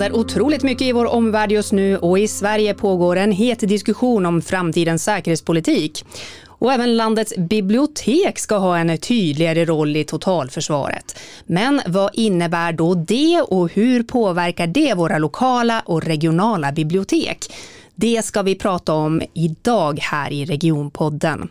händer otroligt mycket i vår omvärld just nu och i Sverige pågår en het diskussion om framtidens säkerhetspolitik. Och även landets bibliotek ska ha en tydligare roll i totalförsvaret. Men vad innebär då det och hur påverkar det våra lokala och regionala bibliotek? Det ska vi prata om idag här i Regionpodden.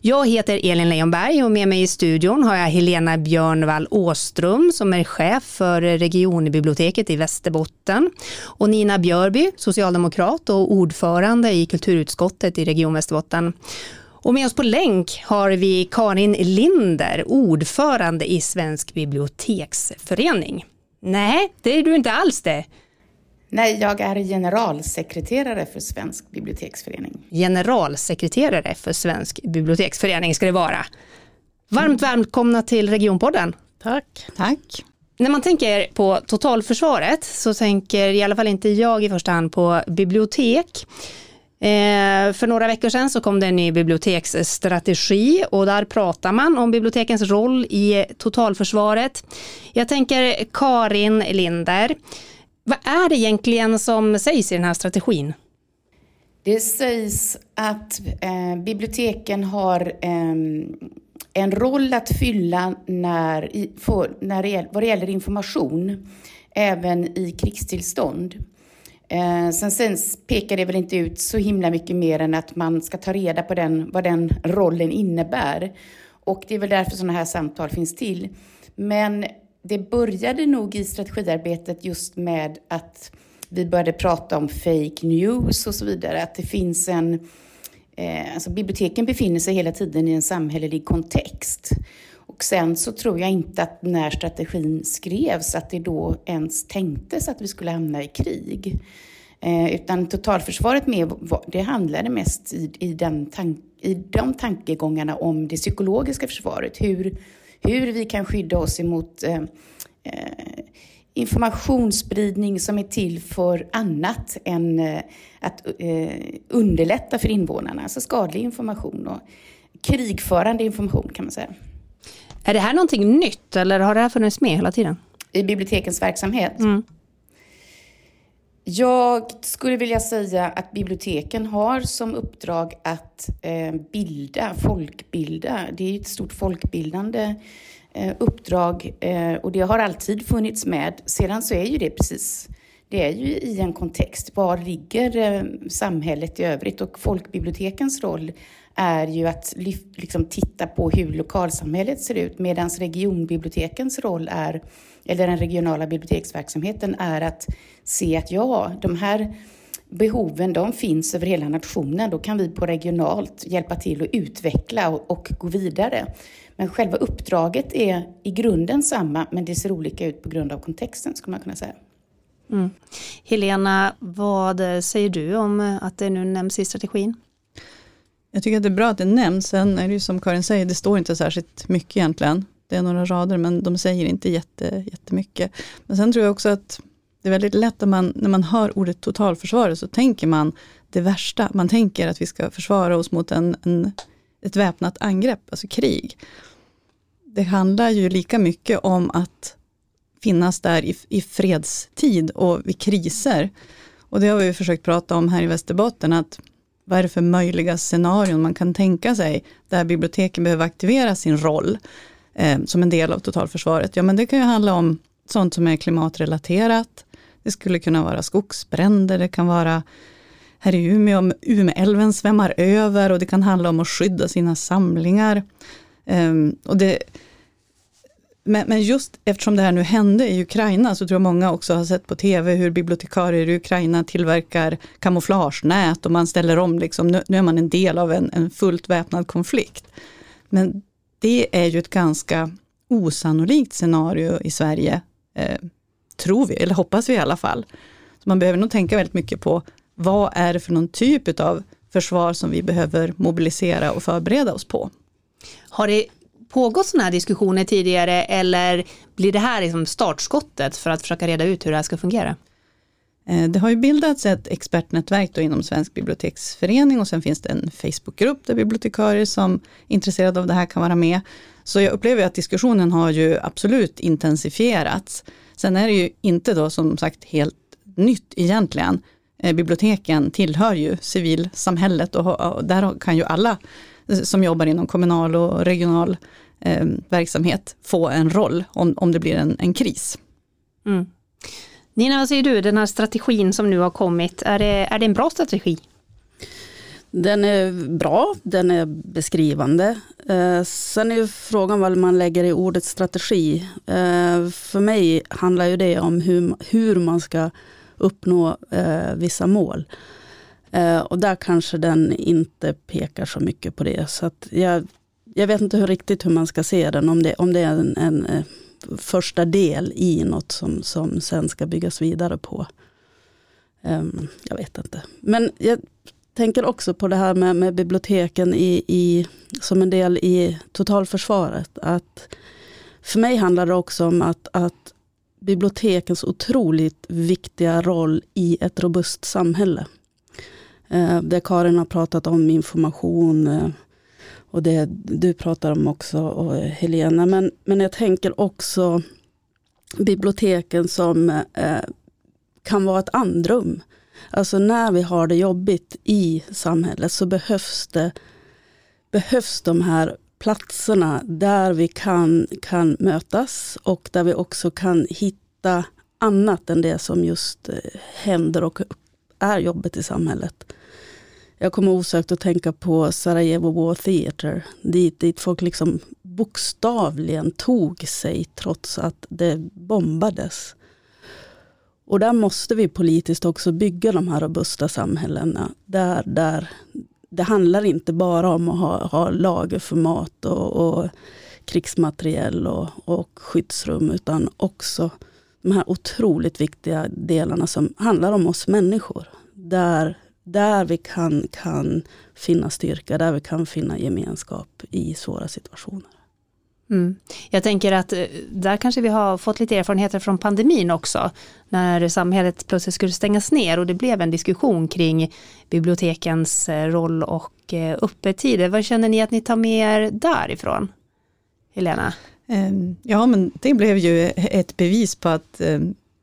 Jag heter Elin Leonberg och med mig i studion har jag Helena Björnvall Åström som är chef för regionbiblioteket i Västerbotten och Nina Björby, socialdemokrat och ordförande i kulturutskottet i Region Västerbotten. Och med oss på länk har vi Karin Linder, ordförande i Svensk biblioteksförening. Nej, det är du inte alls det. Nej, jag är generalsekreterare för Svensk biblioteksförening. Generalsekreterare för Svensk biblioteksförening ska det vara. Varmt välkomna till Regionpodden. Tack. Tack. När man tänker på totalförsvaret så tänker i alla fall inte jag i första hand på bibliotek. Eh, för några veckor sedan så kom det en ny biblioteksstrategi och där pratar man om bibliotekens roll i totalförsvaret. Jag tänker Karin Linder, vad är det egentligen som sägs i den här strategin? Det sägs att eh, biblioteken har eh, en roll att fylla när, i, för, när det, vad det gäller information, även i krigstillstånd. Eh, sen, sen pekar det väl inte ut så himla mycket mer än att man ska ta reda på den, vad den rollen innebär. Och det är väl därför sådana här samtal finns till. Men det började nog i strategiarbetet just med att vi började prata om fake news och så vidare. Att det finns en... Eh, alltså biblioteken befinner sig hela tiden i en samhällelig kontext. Och sen så tror jag inte att när strategin skrevs att det då ens tänktes att vi skulle hamna i krig. Eh, utan totalförsvaret med, det handlade mest i, i, den tank, i de tankegångarna om det psykologiska försvaret. Hur, hur vi kan skydda oss emot eh, eh, informationsspridning som är till för annat än eh, att eh, underlätta för invånarna, alltså skadlig information och krigförande information kan man säga. Är det här någonting nytt eller har det här funnits med hela tiden? I bibliotekens verksamhet? Mm. Jag skulle vilja säga att biblioteken har som uppdrag att eh, bilda, folkbilda. Det är ett stort folkbildande eh, uppdrag eh, och det har alltid funnits med. Sedan så är ju det precis, det är ju i en kontext. Var ligger samhället i övrigt? Och folkbibliotekens roll är ju att liksom titta på hur lokalsamhället ser ut medan regionbibliotekens roll är, eller den regionala biblioteksverksamheten är att se att ja, de här behoven de finns över hela nationen. Då kan vi på regionalt hjälpa till att utveckla och, och gå vidare. Men själva uppdraget är i grunden samma, men det ser olika ut på grund av kontexten skulle man kunna säga. Mm. Helena, vad säger du om att det nu nämns i strategin? Jag tycker att det är bra att det nämns. Sen är det ju som Karin säger, det står inte särskilt mycket egentligen. Det är några rader, men de säger inte jätte, jättemycket. Men sen tror jag också att det är väldigt lätt att man, när man hör ordet totalförsvaret så tänker man det värsta. Man tänker att vi ska försvara oss mot en, en, ett väpnat angrepp, alltså krig. Det handlar ju lika mycket om att finnas där i, i fredstid och vid kriser. Och det har vi försökt prata om här i Västerbotten, att vad är det för möjliga scenarion man kan tänka sig där biblioteken behöver aktivera sin roll eh, som en del av totalförsvaret? Ja, men det kan ju handla om sånt som är klimatrelaterat. Det skulle kunna vara skogsbränder, det kan vara här i Umeå, om Umeälven svämmar över och det kan handla om att skydda sina samlingar. Eh, och det, men, men, just eftersom det här nu hände i Ukraina så tror jag många också har sett på tv hur bibliotekarier i Ukraina tillverkar kamouflagenät och man ställer om, liksom, nu, nu är man en del av en, en fullt väpnad konflikt. Men det är ju ett ganska osannolikt scenario i Sverige, eh, tror vi, eller hoppas vi i alla fall. Så man behöver nog tänka väldigt mycket på vad är det för någon typ av försvar som vi behöver mobilisera och förbereda oss på. Har det pågått sådana här diskussioner tidigare eller blir det här liksom startskottet för att försöka reda ut hur det här ska fungera? Eh, det har ju bildats ett expertnätverk då inom Svensk biblioteksförening och sen finns det en Facebookgrupp där bibliotekarier som är intresserade av det här kan vara med. Så jag upplever att diskussionen har ju absolut intensifierats. Sen är det ju inte då som sagt helt nytt egentligen. Eh, biblioteken tillhör ju civilsamhället och där kan ju alla eh, som jobbar inom kommunal och regional eh, verksamhet få en roll om, om det blir en, en kris. Mm. Nina, vad säger du, den här strategin som nu har kommit, är det, är det en bra strategi? Den är bra, den är beskrivande. Eh, sen är ju frågan vad man lägger i ordet strategi. Eh, för mig handlar ju det om hur, hur man ska uppnå eh, vissa mål. Eh, och där kanske den inte pekar så mycket på det. Så jag, jag vet inte hur riktigt hur man ska se den, om det, om det är en, en eh, första del i något som, som sen ska byggas vidare på. Um, jag vet inte. Men jag tänker också på det här med, med biblioteken i, i, som en del i totalförsvaret. Att för mig handlar det också om att, att bibliotekens otroligt viktiga roll i ett robust samhälle. Uh, det Karin har pratat om information uh, och det du pratar om också och eh, Helena. Men, men jag tänker också biblioteken som eh, kan vara ett andrum. Alltså när vi har det jobbigt i samhället så behövs det behövs de här platserna där vi kan, kan mötas och där vi också kan hitta annat än det som just eh, händer och är jobbet i samhället. Jag kommer osökt att tänka på Sarajevo War Theatre, dit, dit folk liksom bokstavligen tog sig trots att det bombades. Och där måste vi politiskt också bygga de här robusta samhällena. Där, där det handlar inte bara om att ha, ha lager för mat och, och krigsmateriel och, och skyddsrum utan också de här otroligt viktiga delarna som handlar om oss människor. Där, där vi kan, kan finna styrka, där vi kan finna gemenskap i svåra situationer. Mm. Jag tänker att eh, där kanske vi har fått lite erfarenheter från pandemin också. När samhället plötsligt skulle stängas ner och det blev en diskussion kring bibliotekens eh, roll och eh, öppettider. Vad känner ni att ni tar med er därifrån? Helena? Ehm, ja, men det blev ju ett bevis på att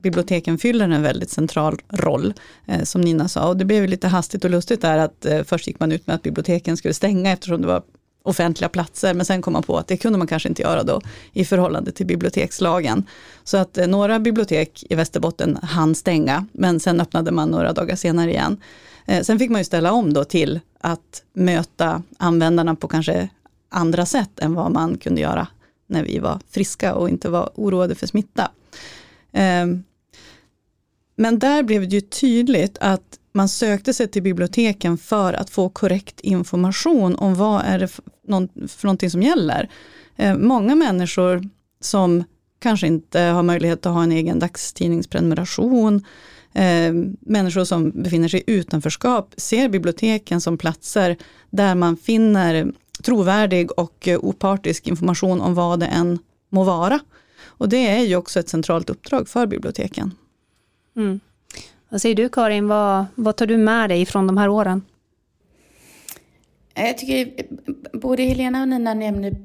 biblioteken fyller en väldigt central roll, eh, som Nina sa. Och det blev lite hastigt och lustigt där att eh, först gick man ut med att biblioteken skulle stänga eftersom det var offentliga platser, men sen kom man på att det kunde man kanske inte göra då i förhållande till bibliotekslagen. Så att eh, några bibliotek i Västerbotten hann stänga, men sen öppnade man några dagar senare igen. Eh, sen fick man ju ställa om då till att möta användarna på kanske andra sätt än vad man kunde göra när vi var friska och inte var oroade för smitta. Ehm, men där blev det ju tydligt att man sökte sig till biblioteken för att få korrekt information om vad är det för, någonting som gäller. Eh, många människor som kanske inte har möjlighet att ha en egen dagstidningsprenumeration, eh, människor som befinner sig i utanförskap ser biblioteken som platser där man finner trovärdig och opartisk information om vad det än må vara. Och det är ju också ett centralt uppdrag för biblioteken. Mm. Vad säger du Karin, vad, vad tar du med dig från de här åren? Jag tycker både Helena och Nina nämner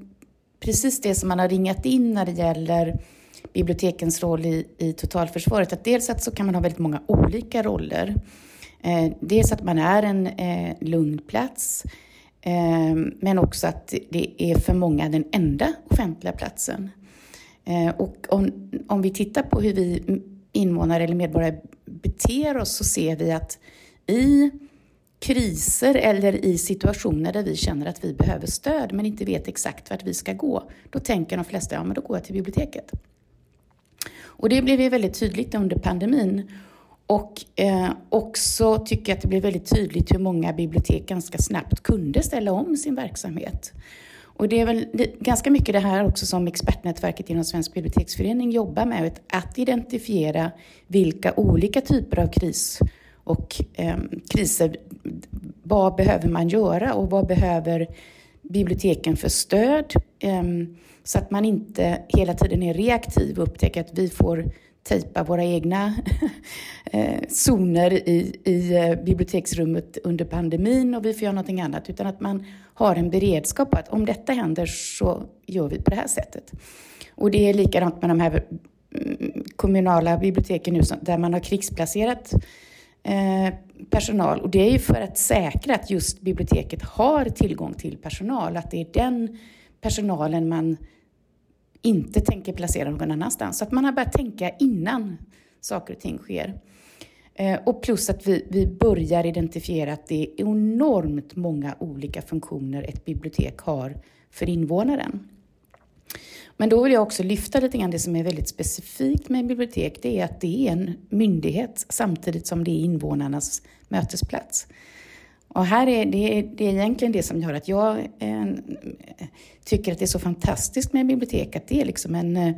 precis det som man har ringat in när det gäller bibliotekens roll i, i totalförsvaret. Att dels att så kan man ha väldigt många olika roller. Eh, dels att man är en eh, lugn plats, eh, men också att det är för många den enda offentliga platsen. Eh, och om, om vi tittar på hur vi invånare eller medborgare beter oss så ser vi att i kriser eller i situationer där vi känner att vi behöver stöd men inte vet exakt vart vi ska gå, då tänker de flesta, ja men då går jag till biblioteket. Och det blev ju väldigt tydligt under pandemin. Och eh, också tycker jag att det blev väldigt tydligt hur många bibliotek ganska snabbt kunde ställa om sin verksamhet. Och det är väl ganska mycket det här också som expertnätverket inom Svensk biblioteksförening jobbar med, att identifiera vilka olika typer av kris och eh, kriser, vad behöver man göra och vad behöver biblioteken för stöd? Eh, så att man inte hela tiden är reaktiv och upptäcker att vi får tejpa våra egna eh, zoner i, i eh, biblioteksrummet under pandemin och vi får göra någonting annat. Utan att man har en beredskap att om detta händer så gör vi på det här sättet. Och det är likadant med de här mm, kommunala biblioteken nu där man har krigsplacerat eh, personal. Och det är ju för att säkra att just biblioteket har tillgång till personal, att det är den personalen man inte tänker placera någon annanstans. Så att man har börjat tänka innan saker och ting sker. Eh, och plus att vi, vi börjar identifiera att det är enormt många olika funktioner ett bibliotek har för invånaren. Men då vill jag också lyfta lite grann det som är väldigt specifikt med en bibliotek. Det är att det är en myndighet samtidigt som det är invånarnas mötesplats. Och här är det, det är egentligen det som gör att jag eh, tycker att det är så fantastiskt med bibliotek, att det är liksom en eh,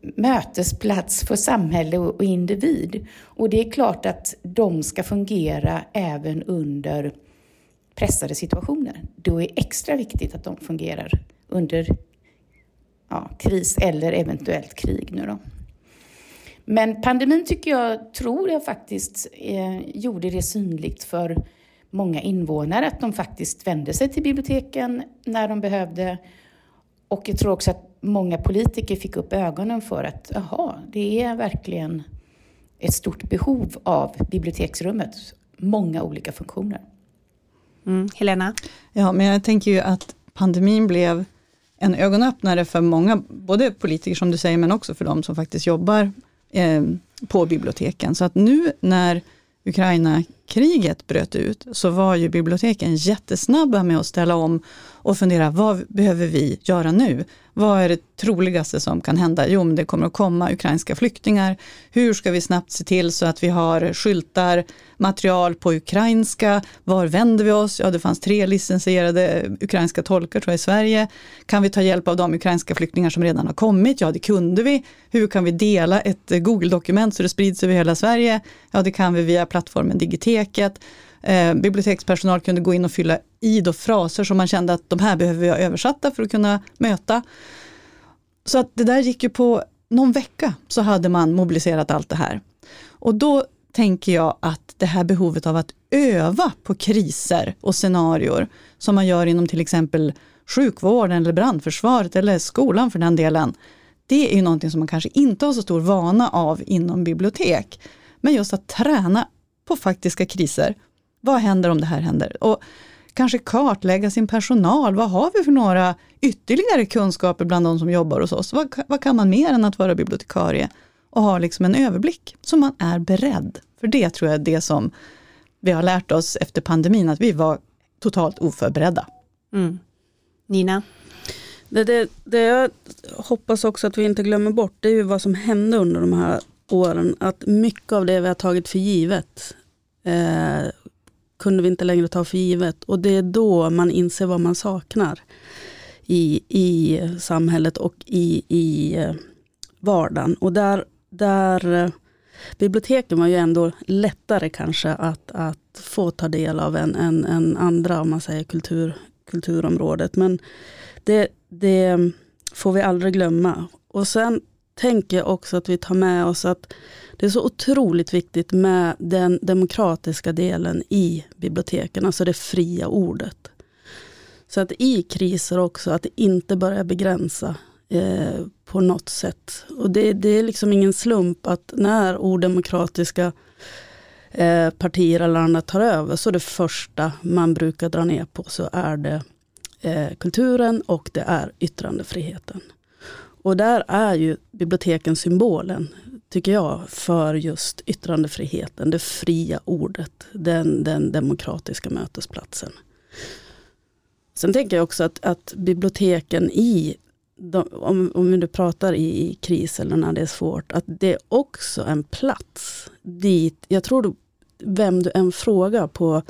mötesplats för samhälle och, och individ. Och det är klart att de ska fungera även under pressade situationer. Då är det extra viktigt att de fungerar under ja, kris eller eventuellt krig. Nu då. Men pandemin tycker jag, tror jag faktiskt, eh, gjorde det synligt för många invånare att de faktiskt vände sig till biblioteken när de behövde. Och jag tror också att många politiker fick upp ögonen för att jaha, det är verkligen ett stort behov av biblioteksrummet. Många olika funktioner. Mm. Helena? Ja, men jag tänker ju att pandemin blev en ögonöppnare för många, både politiker som du säger, men också för de som faktiskt jobbar eh, på biblioteken. Så att nu när Ukraina-kriget bröt ut så var ju biblioteken jättesnabba med att ställa om och fundera, vad behöver vi göra nu? Vad är det troligaste som kan hända? Jo, men det kommer att komma ukrainska flyktingar. Hur ska vi snabbt se till så att vi har skyltar, material på ukrainska? Var vänder vi oss? Ja, det fanns tre licensierade ukrainska tolkar tror jag i Sverige. Kan vi ta hjälp av de ukrainska flyktingar som redan har kommit? Ja, det kunde vi. Hur kan vi dela ett Google-dokument så det sprids över hela Sverige? Ja, det kan vi via plattformen Digiteket. Eh, bibliotekspersonal kunde gå in och fylla i då fraser som man kände att de här behöver vi ha översatta för att kunna möta. Så att det där gick ju på någon vecka så hade man mobiliserat allt det här. Och då tänker jag att det här behovet av att öva på kriser och scenarier som man gör inom till exempel sjukvården eller brandförsvaret eller skolan för den delen. Det är ju någonting som man kanske inte har så stor vana av inom bibliotek. Men just att träna på faktiska kriser vad händer om det här händer? Och kanske kartlägga sin personal. Vad har vi för några ytterligare kunskaper bland de som jobbar hos oss? Vad, vad kan man mer än att vara bibliotekarie? Och ha liksom en överblick så man är beredd. För det tror jag är det som vi har lärt oss efter pandemin, att vi var totalt oförberedda. Mm. Nina? Det, det, det jag hoppas också att vi inte glömmer bort, det är ju vad som hände under de här åren. Att mycket av det vi har tagit för givet eh, kunde vi inte längre ta för givet. Och det är då man inser vad man saknar i, i samhället och i, i eh, vardagen. Och där, där eh, biblioteken var ju ändå lättare kanske att, att få ta del av än, än, än andra om man säger kultur, kulturområdet. Men det, det får vi aldrig glömma. Och sen tänker jag också att vi tar med oss att det är så otroligt viktigt med den demokratiska delen i biblioteken, alltså det fria ordet. Så att i kriser också, att inte börja begränsa eh, på något sätt. Och det, det, är liksom ingen slump att när odemokratiska eh, partier eller andra tar över, så det första man brukar dra ner på så är det eh, kulturen och det är yttrandefriheten. Och där är ju biblioteken symbolen, tycker jag, för just yttrandefriheten, det fria ordet, den, den demokratiska mötesplatsen. Sen tänker jag också att, att biblioteken i, de, om, om vi nu pratar i, i kris eller när det är svårt, att det är också en plats dit, jag tror vem du än frågar på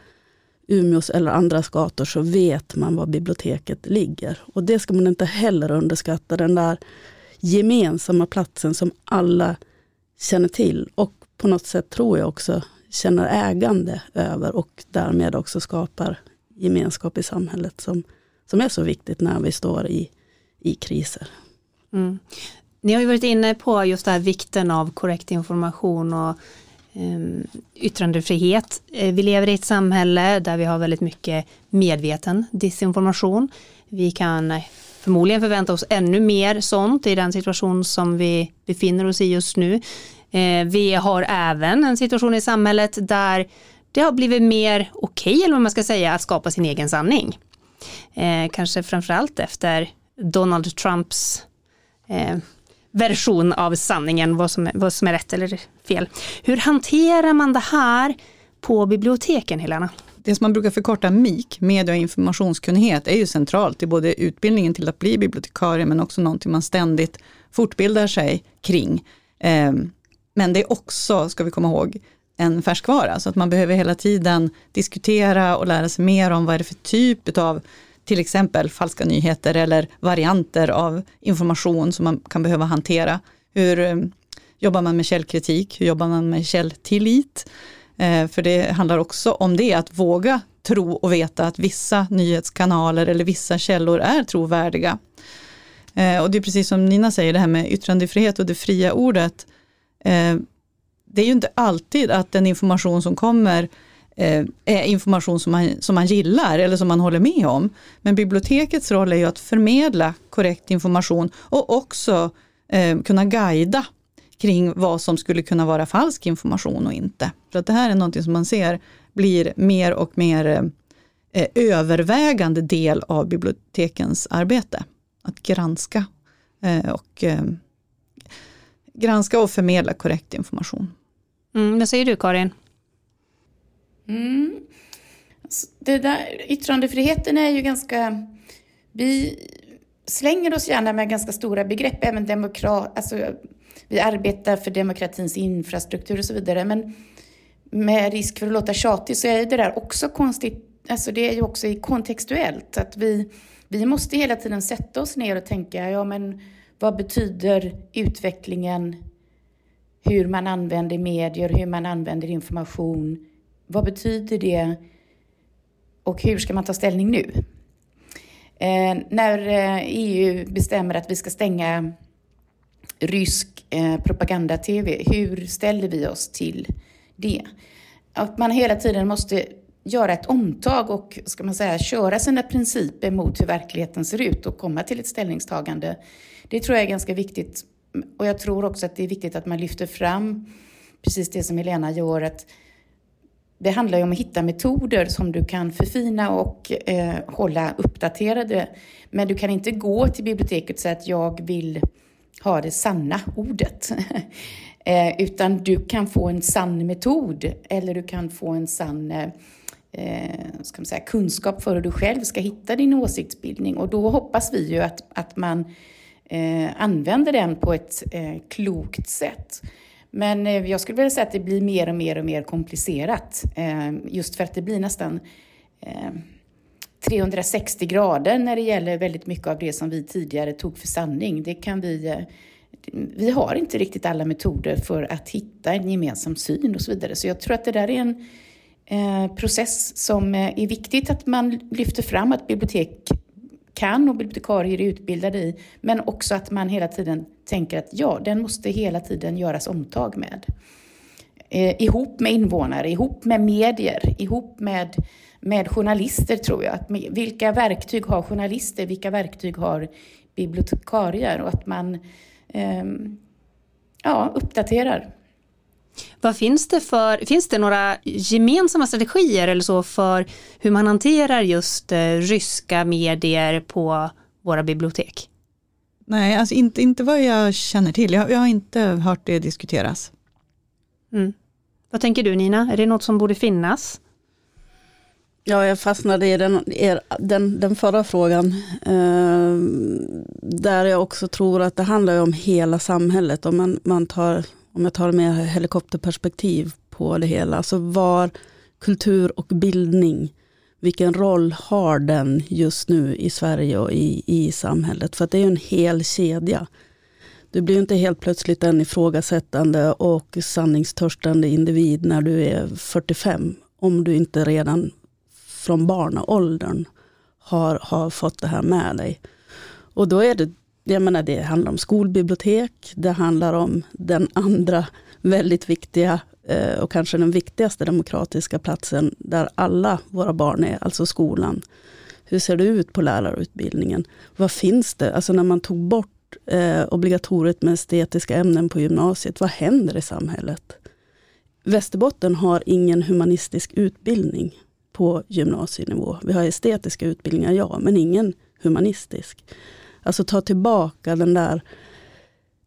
Umeås eller andras gator så vet man var biblioteket ligger. Och det ska man inte heller underskatta, den där gemensamma platsen som alla känner till och på något sätt tror jag också känner ägande över och därmed också skapar gemenskap i samhället som, som är så viktigt när vi står i, i kriser. Mm. Ni har ju varit inne på just det här vikten av korrekt information och Ehm, yttrandefrihet. Eh, vi lever i ett samhälle där vi har väldigt mycket medveten disinformation. Vi kan eh, förmodligen förvänta oss ännu mer sånt i den situation som vi befinner oss i just nu. Eh, vi har även en situation i samhället där det har blivit mer okej, okay, eller vad man ska säga, att skapa sin egen sanning. Kanske framförallt efter Donald Trumps version av sanningen, vad som, är, vad som är rätt eller fel. Hur hanterar man det här på biblioteken, Helena? Det som man brukar förkorta MIK, media och informationskunnighet, är ju centralt i både utbildningen till att bli bibliotekarie men också någonting man ständigt fortbildar sig kring. Ehm, men det är också, ska vi komma ihåg, en färskvara, så att man behöver hela tiden diskutera och lära sig mer om vad är det för typ av till exempel falska nyheter eller varianter av information som man kan behöva hantera. Hur eh, jobbar man med källkritik? Hur jobbar man med källtillit? Eh, för det handlar också om det, att våga tro och veta att vissa nyhetskanaler eller vissa källor är trovärdiga. Eh, och det är precis som Nina säger, det här med yttrandefrihet och det fria ordet. Det är ju inte alltid att den information som kommer eh, är information som man, som man gillar eller som man håller med om. Men bibliotekets roll är ju att förmedla korrekt information och också eh, kunna guida kring vad som skulle kunna vara falsk information och inte. Så att det här är någonting som man ser blir mer och mer eh, eh övervägande del av bibliotekens arbete. Att granska eh, och eh, granska och förmedla korrekt information. Mm, vad säger du Karin? Mm. Alltså, det där, yttrandefriheten är ju ganska... Vi slänger oss gärna med ganska stora begrepp, även demokrat... Alltså, vi arbetar för demokratins infrastruktur och så vidare, men med risk för att låta tjatig så är det där också konstigt. Alltså det är ju också kontextuellt. Att vi, vi måste hela tiden sätta oss ner och tänka, ja men vad betyder utvecklingen? Hur man använder medier, hur man använder information vad betyder det och hur ska man ta ställning nu? Eh, när eh, EU bestämmer att vi ska stänga rysk eh, propaganda-tv, hur ställer vi oss till det? Att man hela tiden måste göra ett omtag och ska man säga, köra sina principer mot hur verkligheten ser ut och komma till ett ställningstagande. Det tror jag är ganska viktigt. Och jag tror också att det är viktigt att man lyfter fram precis det som Helena gör, att det handlar ju om att hitta metoder som du kan förfina och eh, hålla uppdaterade. Men du kan inte gå till biblioteket och säga att jag vill ha det sanna ordet. eh, utan du kan få en sann metod eller du kan få en sann eh, eh, ska man säga, kunskap för hur du själv ska hitta din åsiktsbildning. Och då hoppas vi ju att, att man eh, använder den på ett eh, klokt sätt. Men eh, jag skulle vilja säga att det blir mer och mer och mer komplicerat. Eh, just för att det blir nästan eh, 360 grader när det gäller väldigt mycket av det som vi tidigare tog för sanning. Det kan vi, vi har inte riktigt alla metoder för att hitta en gemensam syn och så vidare. Så jag tror att det där är en process som är viktigt att man lyfter fram att bibliotek kan och bibliotekarier är utbildade i, men också att man hela tiden tänker att ja, den måste hela tiden göras omtag med. Eh, ihop med invånare, ihop med medier, ihop med, med journalister tror jag. Att, vilka verktyg har journalister? Vilka verktyg har bibliotekarier? Och att man eh, ja, uppdaterar. Vad finns det för, finns det några gemensamma strategier eller så för hur man hanterar just eh, ryska medier på våra bibliotek? Nej, alltså inte, inte vad jag känner till. Jag, jag har inte hört det diskuteras. Mm. Vad tänker du Nina? Är det något som borde finnas? Ja, jag fastnade i den, den, den förra frågan. Eh, där jag också tror att det handlar om hela samhället. Om man, man tar om jag tar med helikopterperspektiv på det hela, så var kultur och bildning, vilken roll har den just nu i Sverige och i, i samhället? För att det är ju en hel kedja. Du blir inte helt plötsligt en ifrågasättande och sanningstörstande individ när du är 45, om du inte redan från barnaåldern har, har fått det här med dig. Och då är det jag menar, det handlar om skolbibliotek, det handlar om den andra väldigt viktiga eh, och kanske den viktigaste demokratiska platsen där alla våra barn är, alltså skolan. Hur ser det ut på lärarutbildningen? Vad finns det? Alltså när man tog bort eh, obligatoriet med estetiska ämnen på gymnasiet, vad händer i samhället? Västerbotten har ingen humanistisk utbildning på gymnasienivå. Vi har estetiska utbildningar, ja, men ingen humanistisk. Alltså ta tillbaka den där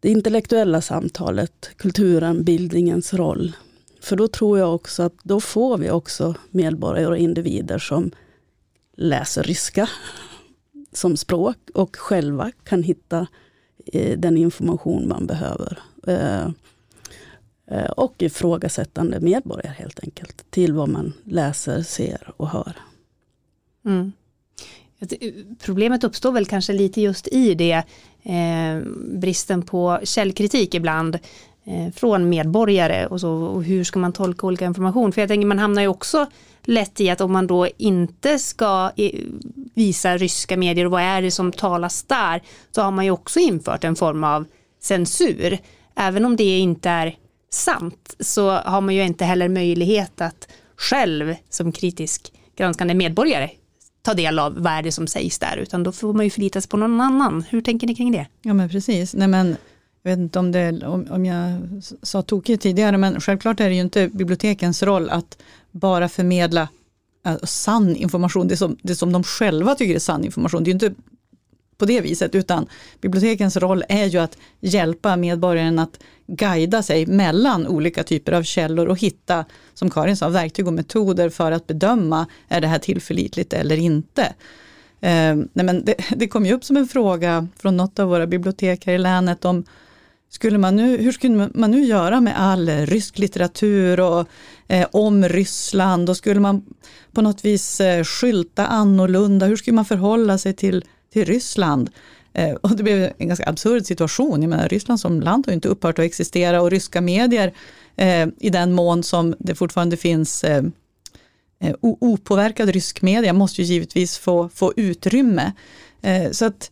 det intellektuella samtalet, kulturen, bildningens roll. För då tror jag också att då får vi också medborgare och individer som läser ryska som språk och själva kan hitta eh, den information man behöver. Eh, eh, och ifrågasättande medborgare helt enkelt till vad man läser, ser och hör. Mm. Problemet uppstår väl kanske lite just i det eh, bristen på källkritik ibland eh, från medborgare och, så, och hur ska man tolka olika information. För jag tänker man hamnar ju också lätt i att om man då inte ska eh, visa ryska medier och vad är det som talas där så har man ju också infört en form av censur. Även om det inte är sant så har man ju inte heller möjlighet att själv som kritisk granskande medborgare ta del av vad är det som sägs där, utan då får man ju förlita sig på någon annan. Hur tänker ni kring det? Ja men precis, nej men jag vet inte om, det, om, om jag sa tokigt tidigare, men självklart är det ju inte bibliotekens roll att bara förmedla äh, sann information, det som, det som de själva tycker är sann information. Det är ju inte på det viset, utan bibliotekens roll är ju att hjälpa medborgaren att guida sig mellan olika typer av källor och hitta, som Karin sa, verktyg och metoder för att bedöma, är det här tillförlitligt eller inte? Eh, nej men det, det kom ju upp som en fråga från något av våra bibliotek här i länet om skulle man nu, hur skulle man nu göra med all rysk litteratur och eh, om Ryssland och skulle man på något vis eh, skylta annorlunda, hur skulle man förhålla sig till till Ryssland. Eh, och det blev en ganska absurd situation. Jag menar, Ryssland som land har inte upphört att existera och ryska medier eh, i den mån som det fortfarande finns eh, eh opåverkad rysk media måste ju givetvis få, få utrymme. Eh, så att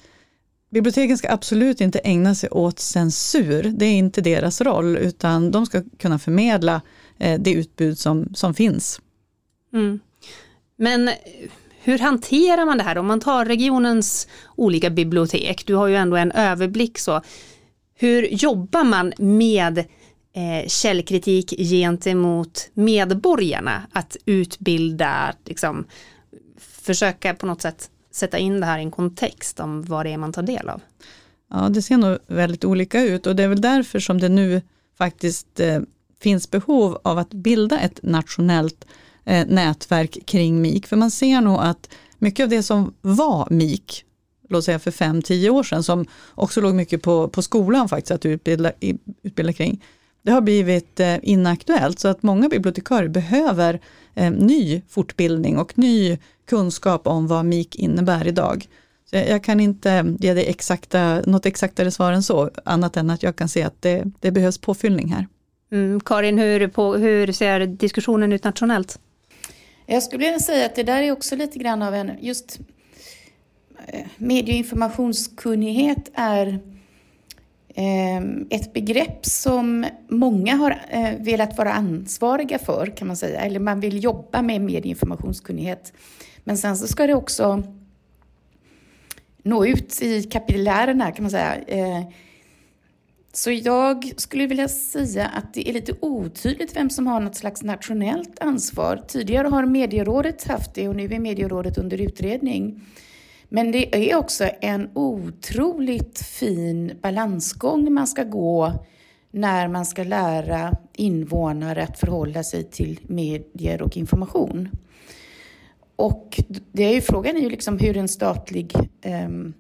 biblioteken ska absolut inte ägna sig åt censur. Det är inte deras roll utan de ska kunna förmedla eh, det utbud som, som finns. Mm. Men hur hanterar man det här om man tar regionens olika bibliotek? Du har ju ändå en överblick så. Hur jobbar man med eh, källkritik gentemot medborgarna? Att utbilda, liksom, försöka på något sätt sätta in det här i en kontext om vad det är man tar del av? Ja, det ser nog väldigt olika ut och det är väl därför som det nu faktiskt eh, finns behov av att bilda ett nationellt eh, nätverk kring MIK. För man ser nog att mycket av det som var MIK, låt säga för fem tio år sedan, som också låg mycket på, på skolan faktiskt att utbilda, utbilda kring, det har blivit eh, inaktuellt. Så att många bibliotekarier behöver eh, ny fortbildning och ny kunskap om vad MIK innebär idag. Så jag kan inte eh, ge dig exakta, något exaktare svar än så, annat än att jag kan se att det, det behövs påfyllning här. Mm, Karin, hur, på, hur ser diskussionen ut nationellt? Jag skulle vilja säga att det där är också lite grann av en, just eh, medie och informationskunnighet är ehm, ett begrepp som många har eh, velat vara ansvariga för kan man säga, eller man vill jobba med medie och informationskunnighet. Men sen så ska det också nå ut i kapillärerna kan man säga. Eh, så jag skulle vilja säga att det är lite otydligt vem som har något slags nationellt ansvar. Tidigare har medierådet haft det och nu är medierådet under utredning. Men det är också en otroligt fin balansgång man ska gå när man ska lära invånare att förhålla sig till medier och information. Och det är ju, frågan är ju liksom hur en statlig ehm,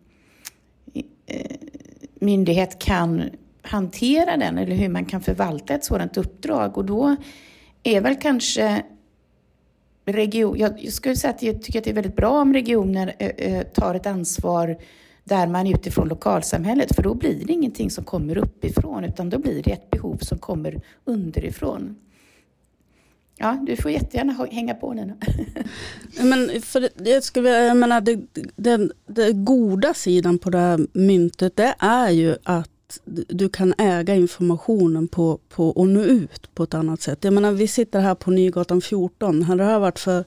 eh, myndighet kan hantera den eller hur man kan förvalta ett sådant uppdrag. Och då är väl kanske region, jag skulle säga att jag tycker att det är väldigt bra om regioner eh, eh, tar ett ansvar där man utifrån lokalsamhället, för då blir det ingenting som kommer uppifrån, utan då blir det ett behov som kommer underifrån. Ja, du får jättegärna hänga på Nina. Men för jag, skulle, jag menar, det, goda sidan på det här myntet, det är ju att du kan äga informationen på, på, och nå ut på ett annat sätt. Jag menar, vi sitter här på Nygatan 14. Hade det här varit för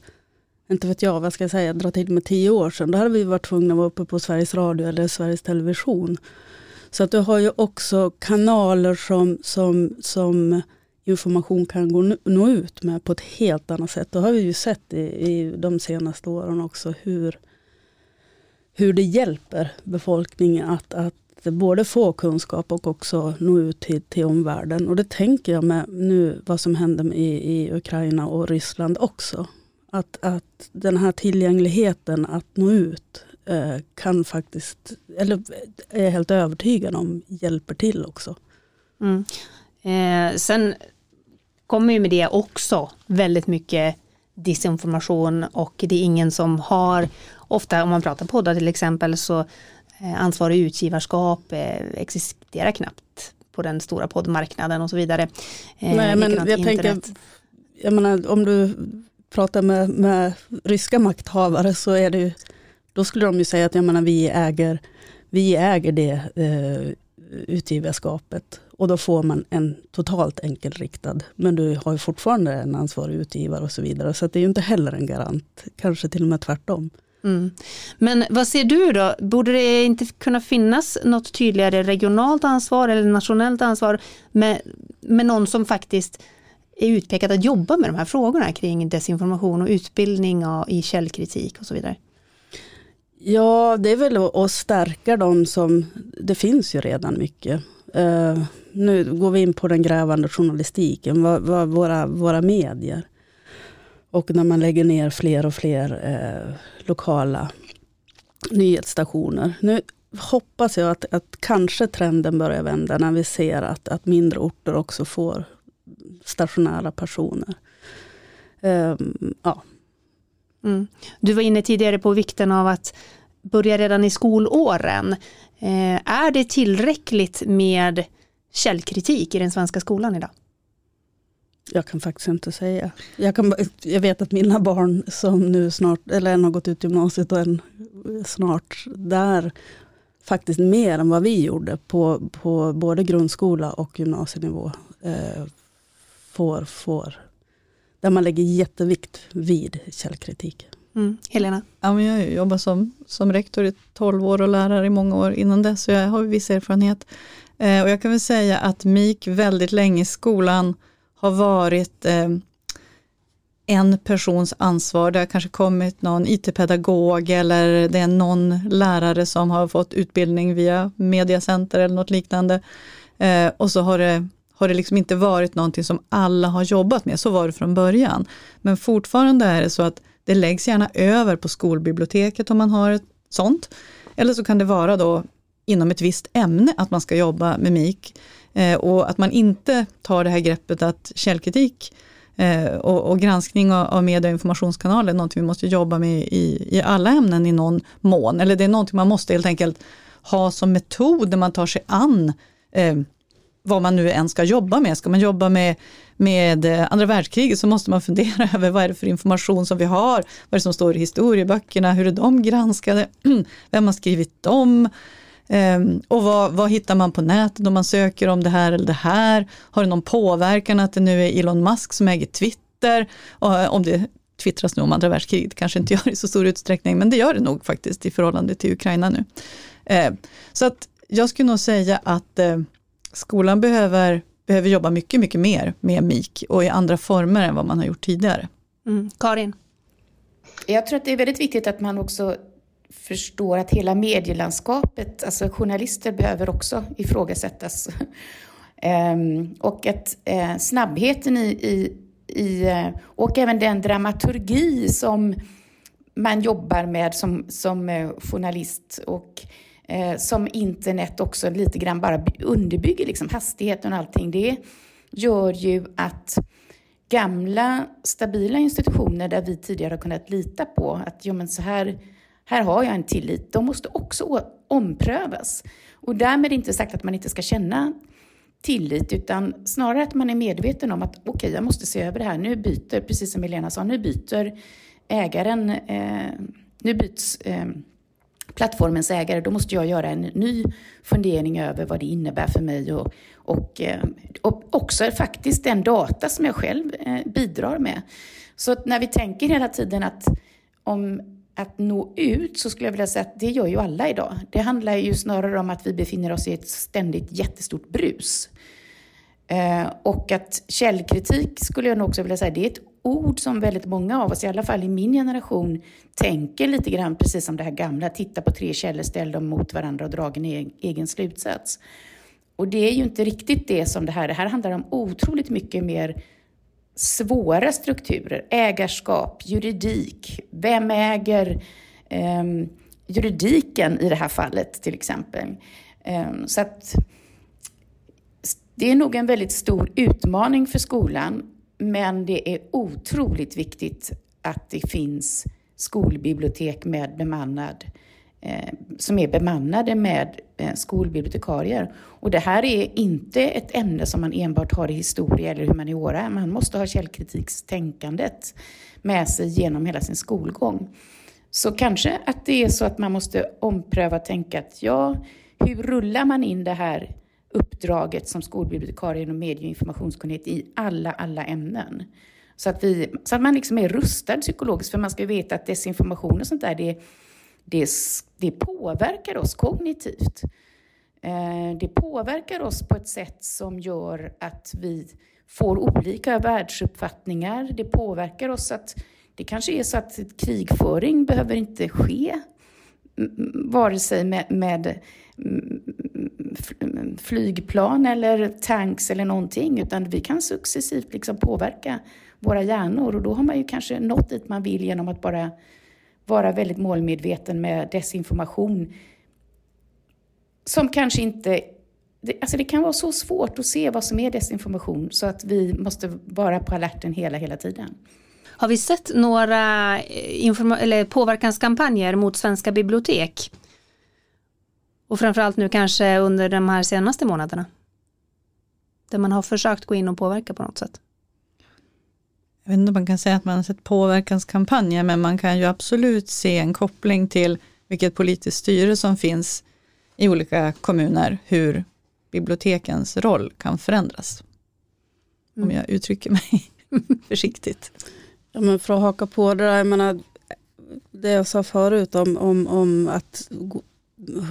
inte vet jag, vad ska jag säga, dra till med tio år sedan, då hade vi varit tvungna att vara uppe på Sveriges Radio eller Sveriges Television. Så att du har ju också kanaler som, som, som information kan gå, nå ut med på ett helt annat sätt. Det har vi ju sett i, i de senaste åren också hur, hur det hjälper befolkningen att, att både få kunskap och också nå ut till, till omvärlden. Och det tänker jag med nu vad som händer i, i Ukraina och Ryssland också. Att, att den här tillgängligheten att nå ut eh, kan faktiskt, eller eh, är jag helt övertygad om, hjälper till också. Mm. Eh, sen kommer ju med det också väldigt mycket disinformation och det är ingen som har, ofta om man pratar poddar till exempel så ansvarig utgivarskap eh, existerar knappt på den stora poddmarknaden och så vidare. Eh, Nej men jag internet. tänker, jag menar om du pratar med, med ryska makthavare så är det ju, då skulle de ju säga att jag menar, vi, äger, vi äger det eh, utgivarskapet och då får man en totalt enkelriktad. Men du har ju fortfarande en ansvarig utgivare och så vidare. Så det är ju inte heller en garant, kanske till och med tvärtom. Mm. Men vad ser du då? Borde det inte kunna finnas något tydligare regionalt ansvar eller nationellt ansvar med, med någon som faktiskt är utpekad att jobba med de här frågorna kring desinformation och utbildning i källkritik och så vidare? Ja, det är väl att stärka de som, det finns ju redan mycket. Uh, nu går vi in på den grävande journalistiken, vad, vad våra, våra medier. Och när man lägger ner fler och fler eh, lokala nyhetsstationer. Nu hoppas jag att, att kanske trenden börjar vända när vi ser att, att mindre orter också får stationära personer. Um, ja. Mm. Du var inne tidigare på vikten av att börja redan i skolåren. Eh, är det tillräckligt med källkritik i den svenska skolan idag? Jag kan faktiskt inte säga. Jag, kan, jag vet att mina barn som nu snart, eller en har gått ut gymnasiet och en snart där, faktiskt mer än vad vi gjorde på, på både grundskola och gymnasienivå. Eh, får, får, där man lägger jättevikt vid källkritik. Mm. Helena? Ja, men jag har jobbat som, som rektor i 12 år och lärare i många år innan det, så jag har viss erfarenhet. Eh, och jag kan väl säga att MIK väldigt länge i skolan har varit eh, en persons ansvar. Det har kanske kommit någon IT-pedagog eller det är någon lärare som har fått utbildning via mediacenter eller något liknande. Eh, och så har det, har det liksom inte varit någonting som alla har jobbat med, så var det från början. Men fortfarande är det så att det läggs gärna över på skolbiblioteket om man har ett sånt. Eller så kan det vara då inom ett visst ämne att man ska jobba med MIK. Eh, och att man inte tar det här greppet att källkritik eh, och, och, granskning av, av media och informationskanaler är någonting vi måste jobba med i, i alla ämnen i någon mån. Eller det är någonting man måste helt enkelt ha som metod när man tar sig an eh, vad man nu än ska jobba med. Ska man jobba med, med eh, andra världskriget så måste man fundera över vad är det för information som vi har, vad är det som står i historieböckerna, hur är de granskade, vem har skrivit dem, Um, och vad, vad, hittar man på nätet om man söker om det här eller det här? Har det någon påverkan att det nu är Elon Musk som äger Twitter? Och eh, om det twittras nu om andra världskriget, kanske inte gör det i så stor utsträckning, men det gör det nog faktiskt i förhållande till Ukraina nu. Uh, så att jag skulle nog säga att uh, skolan behöver, behöver jobba mycket, mycket mer med MIK och i andra former än vad man har gjort tidigare. Mm. Karin? Jag tror att det är väldigt viktigt att man också förstår att hela medielandskapet, alltså journalister behöver också ifrågasättas. um, och att uh, snabbheten i, i, i uh, och även den dramaturgi som man jobbar med som, som uh, journalist och eh, som internet också lite grann bara underbygger, liksom hastigheten och allting, det gör ju att gamla stabila institutioner där vi tidigare har kunnat lita på att jo, men så här, här har jag en tillit, de måste också omprövas. Och därmed inte sagt att man inte ska känna tillit, utan snarare att man är medveten om att okej, okay, jag måste se över det här. Nu byter, precis som Helena sa, nu byter ägaren, eh, nu byts eh, plattformens ägare, då måste jag göra en ny fundering över vad det innebär för mig och, och, eh, och också faktiskt den data som jag själv eh, bidrar med. Så när vi tänker hela tiden att om att nå ut så skulle jag vilja säga att det gör ju alla idag. Det handlar ju snarare om att vi befinner oss i ett ständigt jättestort brus. Eh, och att källkritik skulle jag nog också vilja säga, det är ett ord som väldigt många av oss, i alla fall i min generation, tänker lite grann precis som det här gamla, titta på tre källor, ställ dem mot varandra och dra en egen slutsats. Och det är ju inte riktigt det som det här, det här handlar om otroligt mycket mer svåra strukturer, ägarskap, juridik, vem äger eh, juridiken i det här fallet till exempel. Eh, så att det är nog en väldigt stor utmaning för skolan, men det är otroligt viktigt att det finns skolbibliotek med bemannad eh, Eh, som är bemannade med eh, skolbibliotekarier. Och det här är inte ett ämne som man enbart har i historia eller humaniora. Man måste ha källkritikstänkandet med sig genom hela sin skolgång. Så kanske att det är så att man måste ompröva och tänka att ja, hur rullar man in det här uppdraget som skolbibliotekarie inom medie och informationskunnighet i alla, alla ämnen? Så att, vi, så att man liksom är rustad psykologiskt, för man ska veta att desinformation och sånt där, det, det, det påverkar oss kognitivt. Eh, det påverkar oss på ett sätt som gör att vi får olika världsuppfattningar. Det påverkar oss att det kanske är så att krigföring behöver inte ske vare sig med, med mm, flygplan eller tanks eller någonting, utan vi kan successivt liksom påverka våra hjärnor och då har man ju kanske nått dit man vill genom att bara vara väldigt målmedveten med desinformation som kanske inte... Det, alltså det kan vara så svårt att se vad som är desinformation så att vi måste vara på alerten hela, hela tiden. Har vi sett några eh, eller påverkanskampanjer mot svenska bibliotek? Och framförallt nu kanske under de här senaste månaderna? Där man har försökt gå in och påverka på något sätt? Jag vet inte om man kan säga att man har sett påverkanskampanjer, men man kan ju absolut se en koppling till vilket politiskt styre som finns i olika kommuner, hur bibliotekens roll kan förändras. Mm. Om jag uttrycker mig försiktigt. Ja, men för att haka på det där, jag menar, det jag sa förut om, om, om att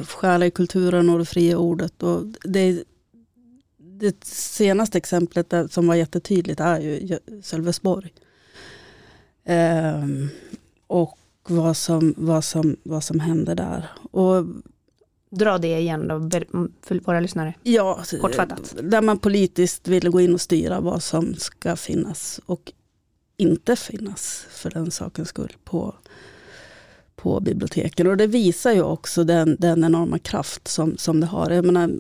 stjäla i kulturen och det fria ordet. Och det, det senaste exemplet där, som var jättetydligt är ju Sölvesborg. Ehm, och vad som, vad, som, vad som hände där. Och, Dra det igen då för våra lyssnare. Ja, Kortfattat. där man politiskt vill gå in och styra vad som ska finnas och inte finnas för den sakens skull på, på biblioteken. Och det visar ju också den, den enorma kraft som, som det har. Jag menar,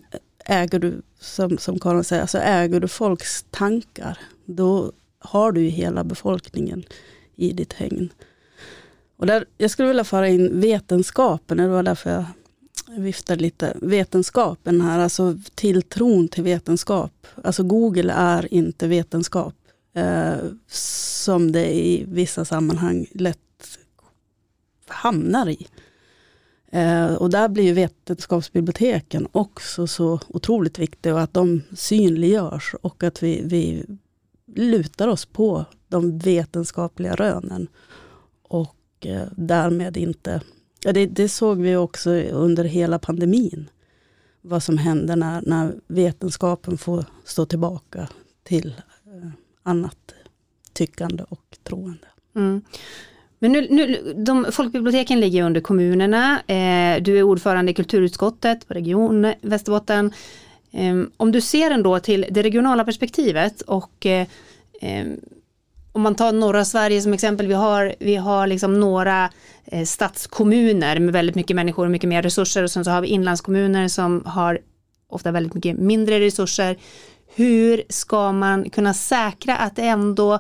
äger du, som, som Karin säger, alltså äger du folks tankar, då har du ju hela befolkningen i ditt hägn. Och där, jag skulle vilja föra in vetenskapen, det var därför jag viftade lite. Vetenskapen här, alltså tilltron till vetenskap. Alltså Google är inte vetenskap. Eh, som det i vissa sammanhang lätt hamnar i. Eh, och där blir ju vetenskapsbiblioteken också så otroligt viktiga och att de synliggörs och att vi, vi lutar oss på de vetenskapliga rönen. Och eh, därmed inte, ja, det, det, såg vi också under hela pandemin. Vad som händer när, när vetenskapen får stå tillbaka till eh, annat tyckande och troende. Mm. Men nu, nu, de, folkbiblioteken ligger under kommunerna. Eh, du är ordförande i kulturutskottet på Region Västerbotten. Eh, om du ser ändå till det regionala perspektivet och eh, eh om man tar norra Sverige som exempel, vi har, vi har liksom några eh, stadskommuner med väldigt mycket människor och mycket mer resurser och sen så har vi inlandskommuner som har ofta väldigt mycket mindre resurser. Hur ska man kunna säkra att det ändå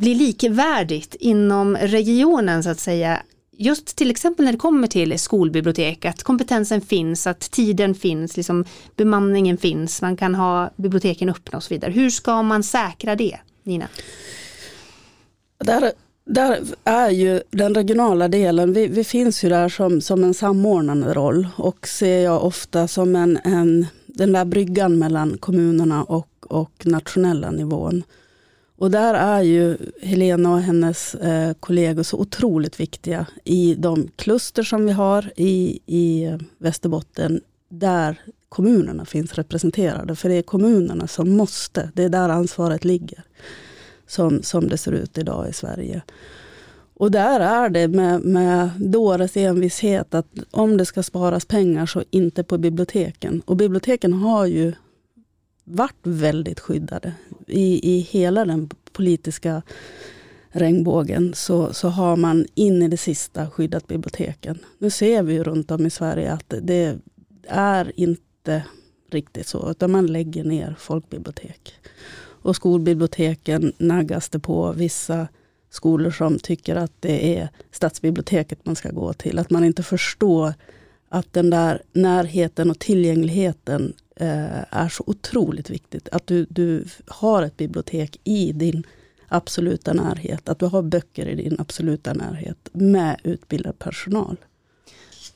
blir likvärdigt inom regionen så att säga. Just till exempel när det kommer till skolbibliotek, att kompetensen finns, att tiden finns, liksom bemanningen finns, man kan ha biblioteken öppna och så vidare. Hur ska man säkra det, Nina? Där, där är ju den regionala delen, vi, vi finns ju där som, som en samordnande roll och ser jag ofta som en, en den där bryggan mellan kommunerna och, och nationella nivån. Och där är ju Helena och hennes eh, kollegor så otroligt viktiga i de kluster som vi har i, i Västerbotten där kommunerna finns representerade. För det är kommunerna som måste, det är där ansvaret ligger. Som, som det ser ut idag i Sverige. Och där är det med, med dåres envishet att om det ska sparas pengar så inte på biblioteken. Och biblioteken har ju varit väldigt skyddade. I, i hela den politiska regnbågen så, så har man in i det sista skyddat biblioteken. Nu ser vi ju runt om i Sverige att det är inte riktigt så, utan man lägger ner folkbibliotek. Och skolbiblioteken naggas det på vissa skolor som tycker att det är stadsbiblioteket man ska gå till. Att man inte förstår att den där närheten och tillgängligheten eh, är så otroligt viktigt. Att du, du har ett bibliotek i din absoluta närhet. Att du har böcker i din absoluta närhet med utbildad personal.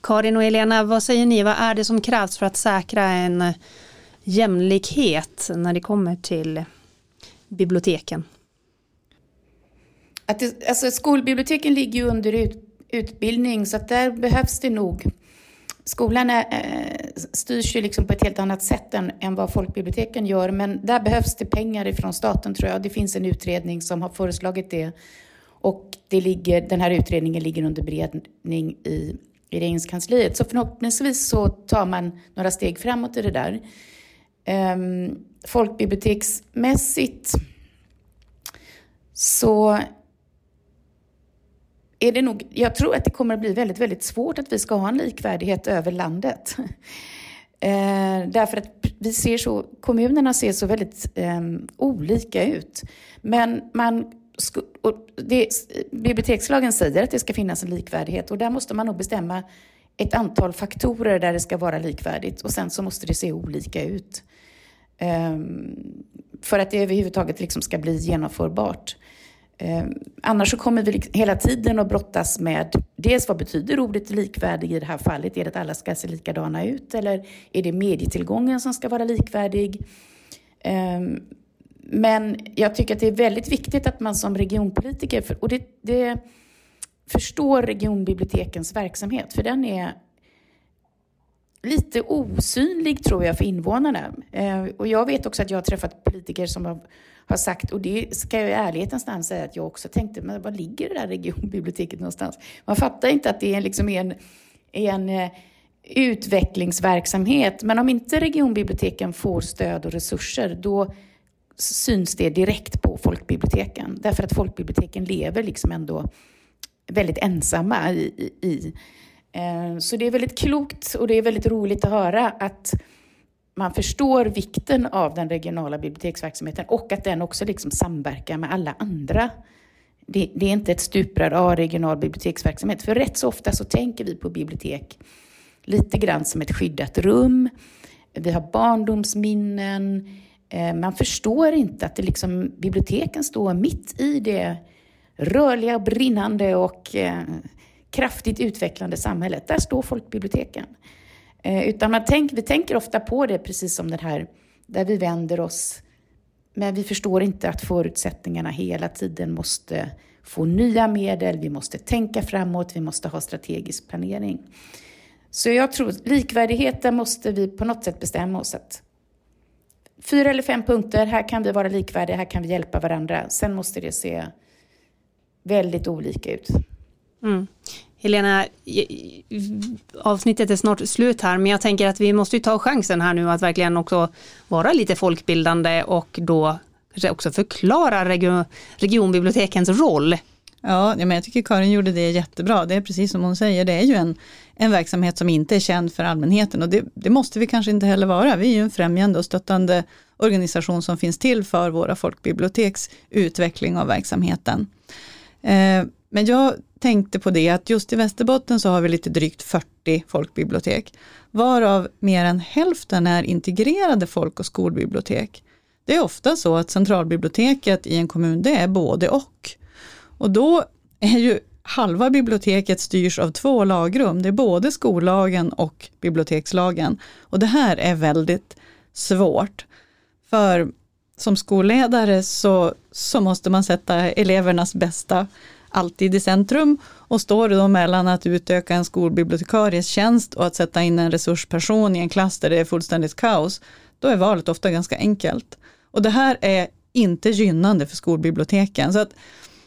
Karin och Elena, vad säger ni? Vad är det som krävs för att säkra en jämlikhet när det kommer till biblioteken? Att det, alltså skolbiblioteken ligger ju under ut, utbildning så att där behövs det nog Skolan är, eh, styrs ju liksom på ett helt annat sätt än, än vad folkbiblioteken gör, men där behövs det pengar ifrån staten tror jag. Det finns en utredning som har föreslagit det. Och det ligger, den här utredningen ligger under beredning i, i Regeringskansliet. Så förhoppningsvis så tar man några steg framåt i det där. Ehm, folkbiblioteksmässigt så är det nog, jag tror att det kommer att bli väldigt, väldigt svårt att vi ska ha en likvärdighet över landet. Eh, därför att vi ser så, kommunerna ser så väldigt eh, olika ut. Men man, och det, bibliotekslagen säger att det ska finnas en likvärdighet och där måste man nog bestämma ett antal faktorer där det ska vara likvärdigt och sen så måste det se olika ut. Eh, för att det överhuvudtaget liksom ska bli genomförbart. Eh, annars så kommer vi liksom hela tiden att brottas med dels vad betyder ordet likvärdig i det här fallet? Är det att alla ska se likadana ut eller är det medietillgången som ska vara likvärdig? Eh, men jag tycker att det är väldigt viktigt att man som regionpolitiker, och det, det förstår regionbibliotekens verksamhet, för den är lite osynlig tror jag för invånarna. Eh, och jag vet också att jag har träffat politiker som har har sagt, och det ska jag i ärlighetens namn säga att jag också tänkte, men var ligger det där regionbiblioteket någonstans? Man fattar inte att det är liksom en, en eh, utvecklingsverksamhet, men om inte regionbiblioteken får stöd och resurser, då syns det direkt på folkbiblioteken. Därför att folkbiblioteken lever liksom ändå väldigt ensamma i, i, i. Eh, så det är väldigt klokt och det är väldigt roligt att höra att man förstår vikten av den regionala biblioteksverksamheten och att den också liksom samverkar med alla andra. Det, det är inte ett stuprör av regional biblioteksverksamhet, för rätt så ofta så tänker vi på bibliotek lite grann som ett skyddat rum. Vi har barndomsminnen. Eh, man förstår inte att det liksom, biblioteken står mitt i det rörliga, brinnande och eh, kraftigt utvecklande samhället. Där står folkbiblioteken. Eh, utan man tänk, vi tänker ofta på det precis som den här, där vi vänder oss, men vi förstår inte att förutsättningarna hela tiden måste få nya medel, vi måste tänka framåt, vi måste ha strategisk planering. Så jag tror likvärdigheten måste vi på något sätt bestämma oss att fyra eller fem punkter, här kan vi vara likvärdiga, här kan vi hjälpa varandra. Sen måste det se väldigt olika ut. Mm. Helena, avsnittet är snart slut här, men jag tänker att vi måste ta chansen här nu att verkligen också vara lite folkbildande och då kanske också förklara region, regionbibliotekens roll. Ja, men jag tycker Karin gjorde det jättebra. Det är precis som hon säger, det är ju en, en verksamhet som inte är känd för allmänheten och det, det måste vi kanske inte heller vara. Vi är ju en främjande och stöttande organisation som finns till för våra folkbiblioteks utveckling av verksamheten. Eh, men jag tänkte på det att just i Västerbotten så har vi lite drygt 40 folkbibliotek, varav mer än hälften är integrerade folk och skolbibliotek. Det är ofta så att centralbiblioteket i en kommun, det är både och. Och då är ju halva biblioteket styrs av två lagrum, det är både skollagen och bibliotekslagen. Och det här är väldigt svårt. För som skolledare så, så måste man sätta elevernas bästa alltid i centrum och står det då mellan att utöka en skolbibliotekaries tjänst och att sätta in en resursperson i en klass där det är fullständigt kaos, då är valet ofta ganska enkelt. Och det här är inte gynnande för skolbiblioteken. Så att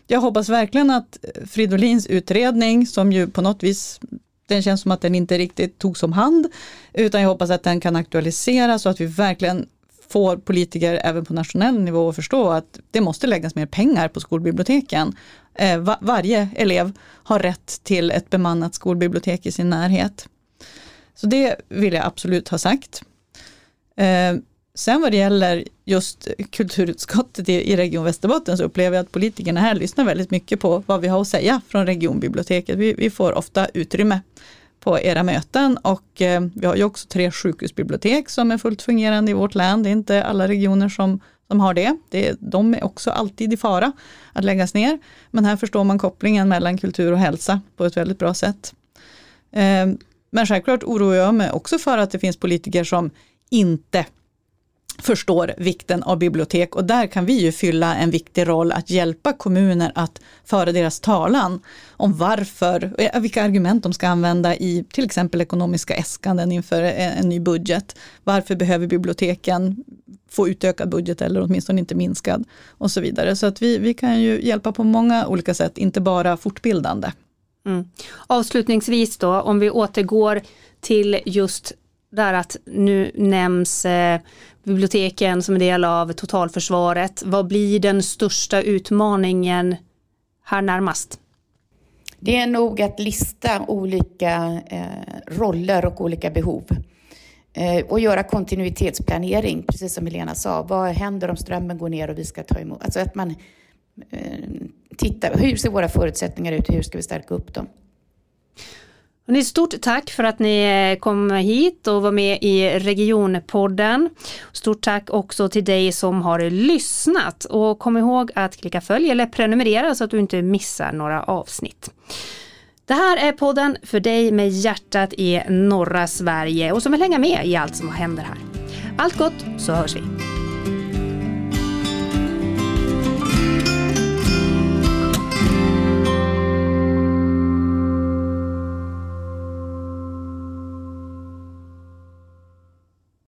jag hoppas verkligen att Fridolins utredning, som ju på något vis den känns som att den inte riktigt togs om hand, utan jag hoppas att den kan aktualiseras och att vi verkligen får politiker även på nationell nivå att förstå att det måste läggas mer pengar på skolbiblioteken. Eh, varje elev har rätt till ett bemannat skolbibliotek i sin närhet. Så det vill jag absolut ha sagt. Eh, sen vad det gäller just kulturutskottet i, i Region Västerbotten så upplever jag att politikerna här lyssnar väldigt mycket på vad vi har att säga från regionbiblioteket. Vi, vi får ofta utrymme på era möten och eh, vi har ju också tre sjukhusbibliotek som är fullt fungerande i vårt län. Det är inte alla regioner som, som har det. det. De är också alltid i fara att läggas ner. Men här förstår man kopplingen mellan kultur och hälsa på ett väldigt bra sätt. Eh, men självklart oroar jag mig också för att det finns politiker som inte förstår vikten av bibliotek och där kan vi ju fylla en viktig roll att hjälpa kommuner att föra deras talan om varför, eh, vilka argument de ska använda i till exempel ekonomiska äskanden inför eh, en ny budget. Varför behöver biblioteken få utökad budget eller åtminstone inte minskad och så vidare. Så att vi, vi kan ju hjälpa på många olika sätt, inte bara fortbildande. Mm. Avslutningsvis då, om vi återgår till just där att nu nämns eh, biblioteken som en del av totalförsvaret. Vad blir den största utmaningen här närmast? Det är nog att lista olika eh, roller och olika behov eh, och göra kontinuitetsplanering, precis som Helena sa. Vad händer om strömmen går ner och vi ska ta emot? Alltså att man eh, tittar, hur ser våra förutsättningar ut? Hur ska vi stärka upp dem? Ni, stort tack för att ni eh, kom hit och var med i Regionpodden. Stort tack också till dig som har lyssnat och kom ihåg att klicka följ eller prenumerera så att du inte missar några avsnitt. Det här är podden för dig med hjärtat i norra Sverige och som vill hänga med i allt som händer här. Allt gott så hörs vi.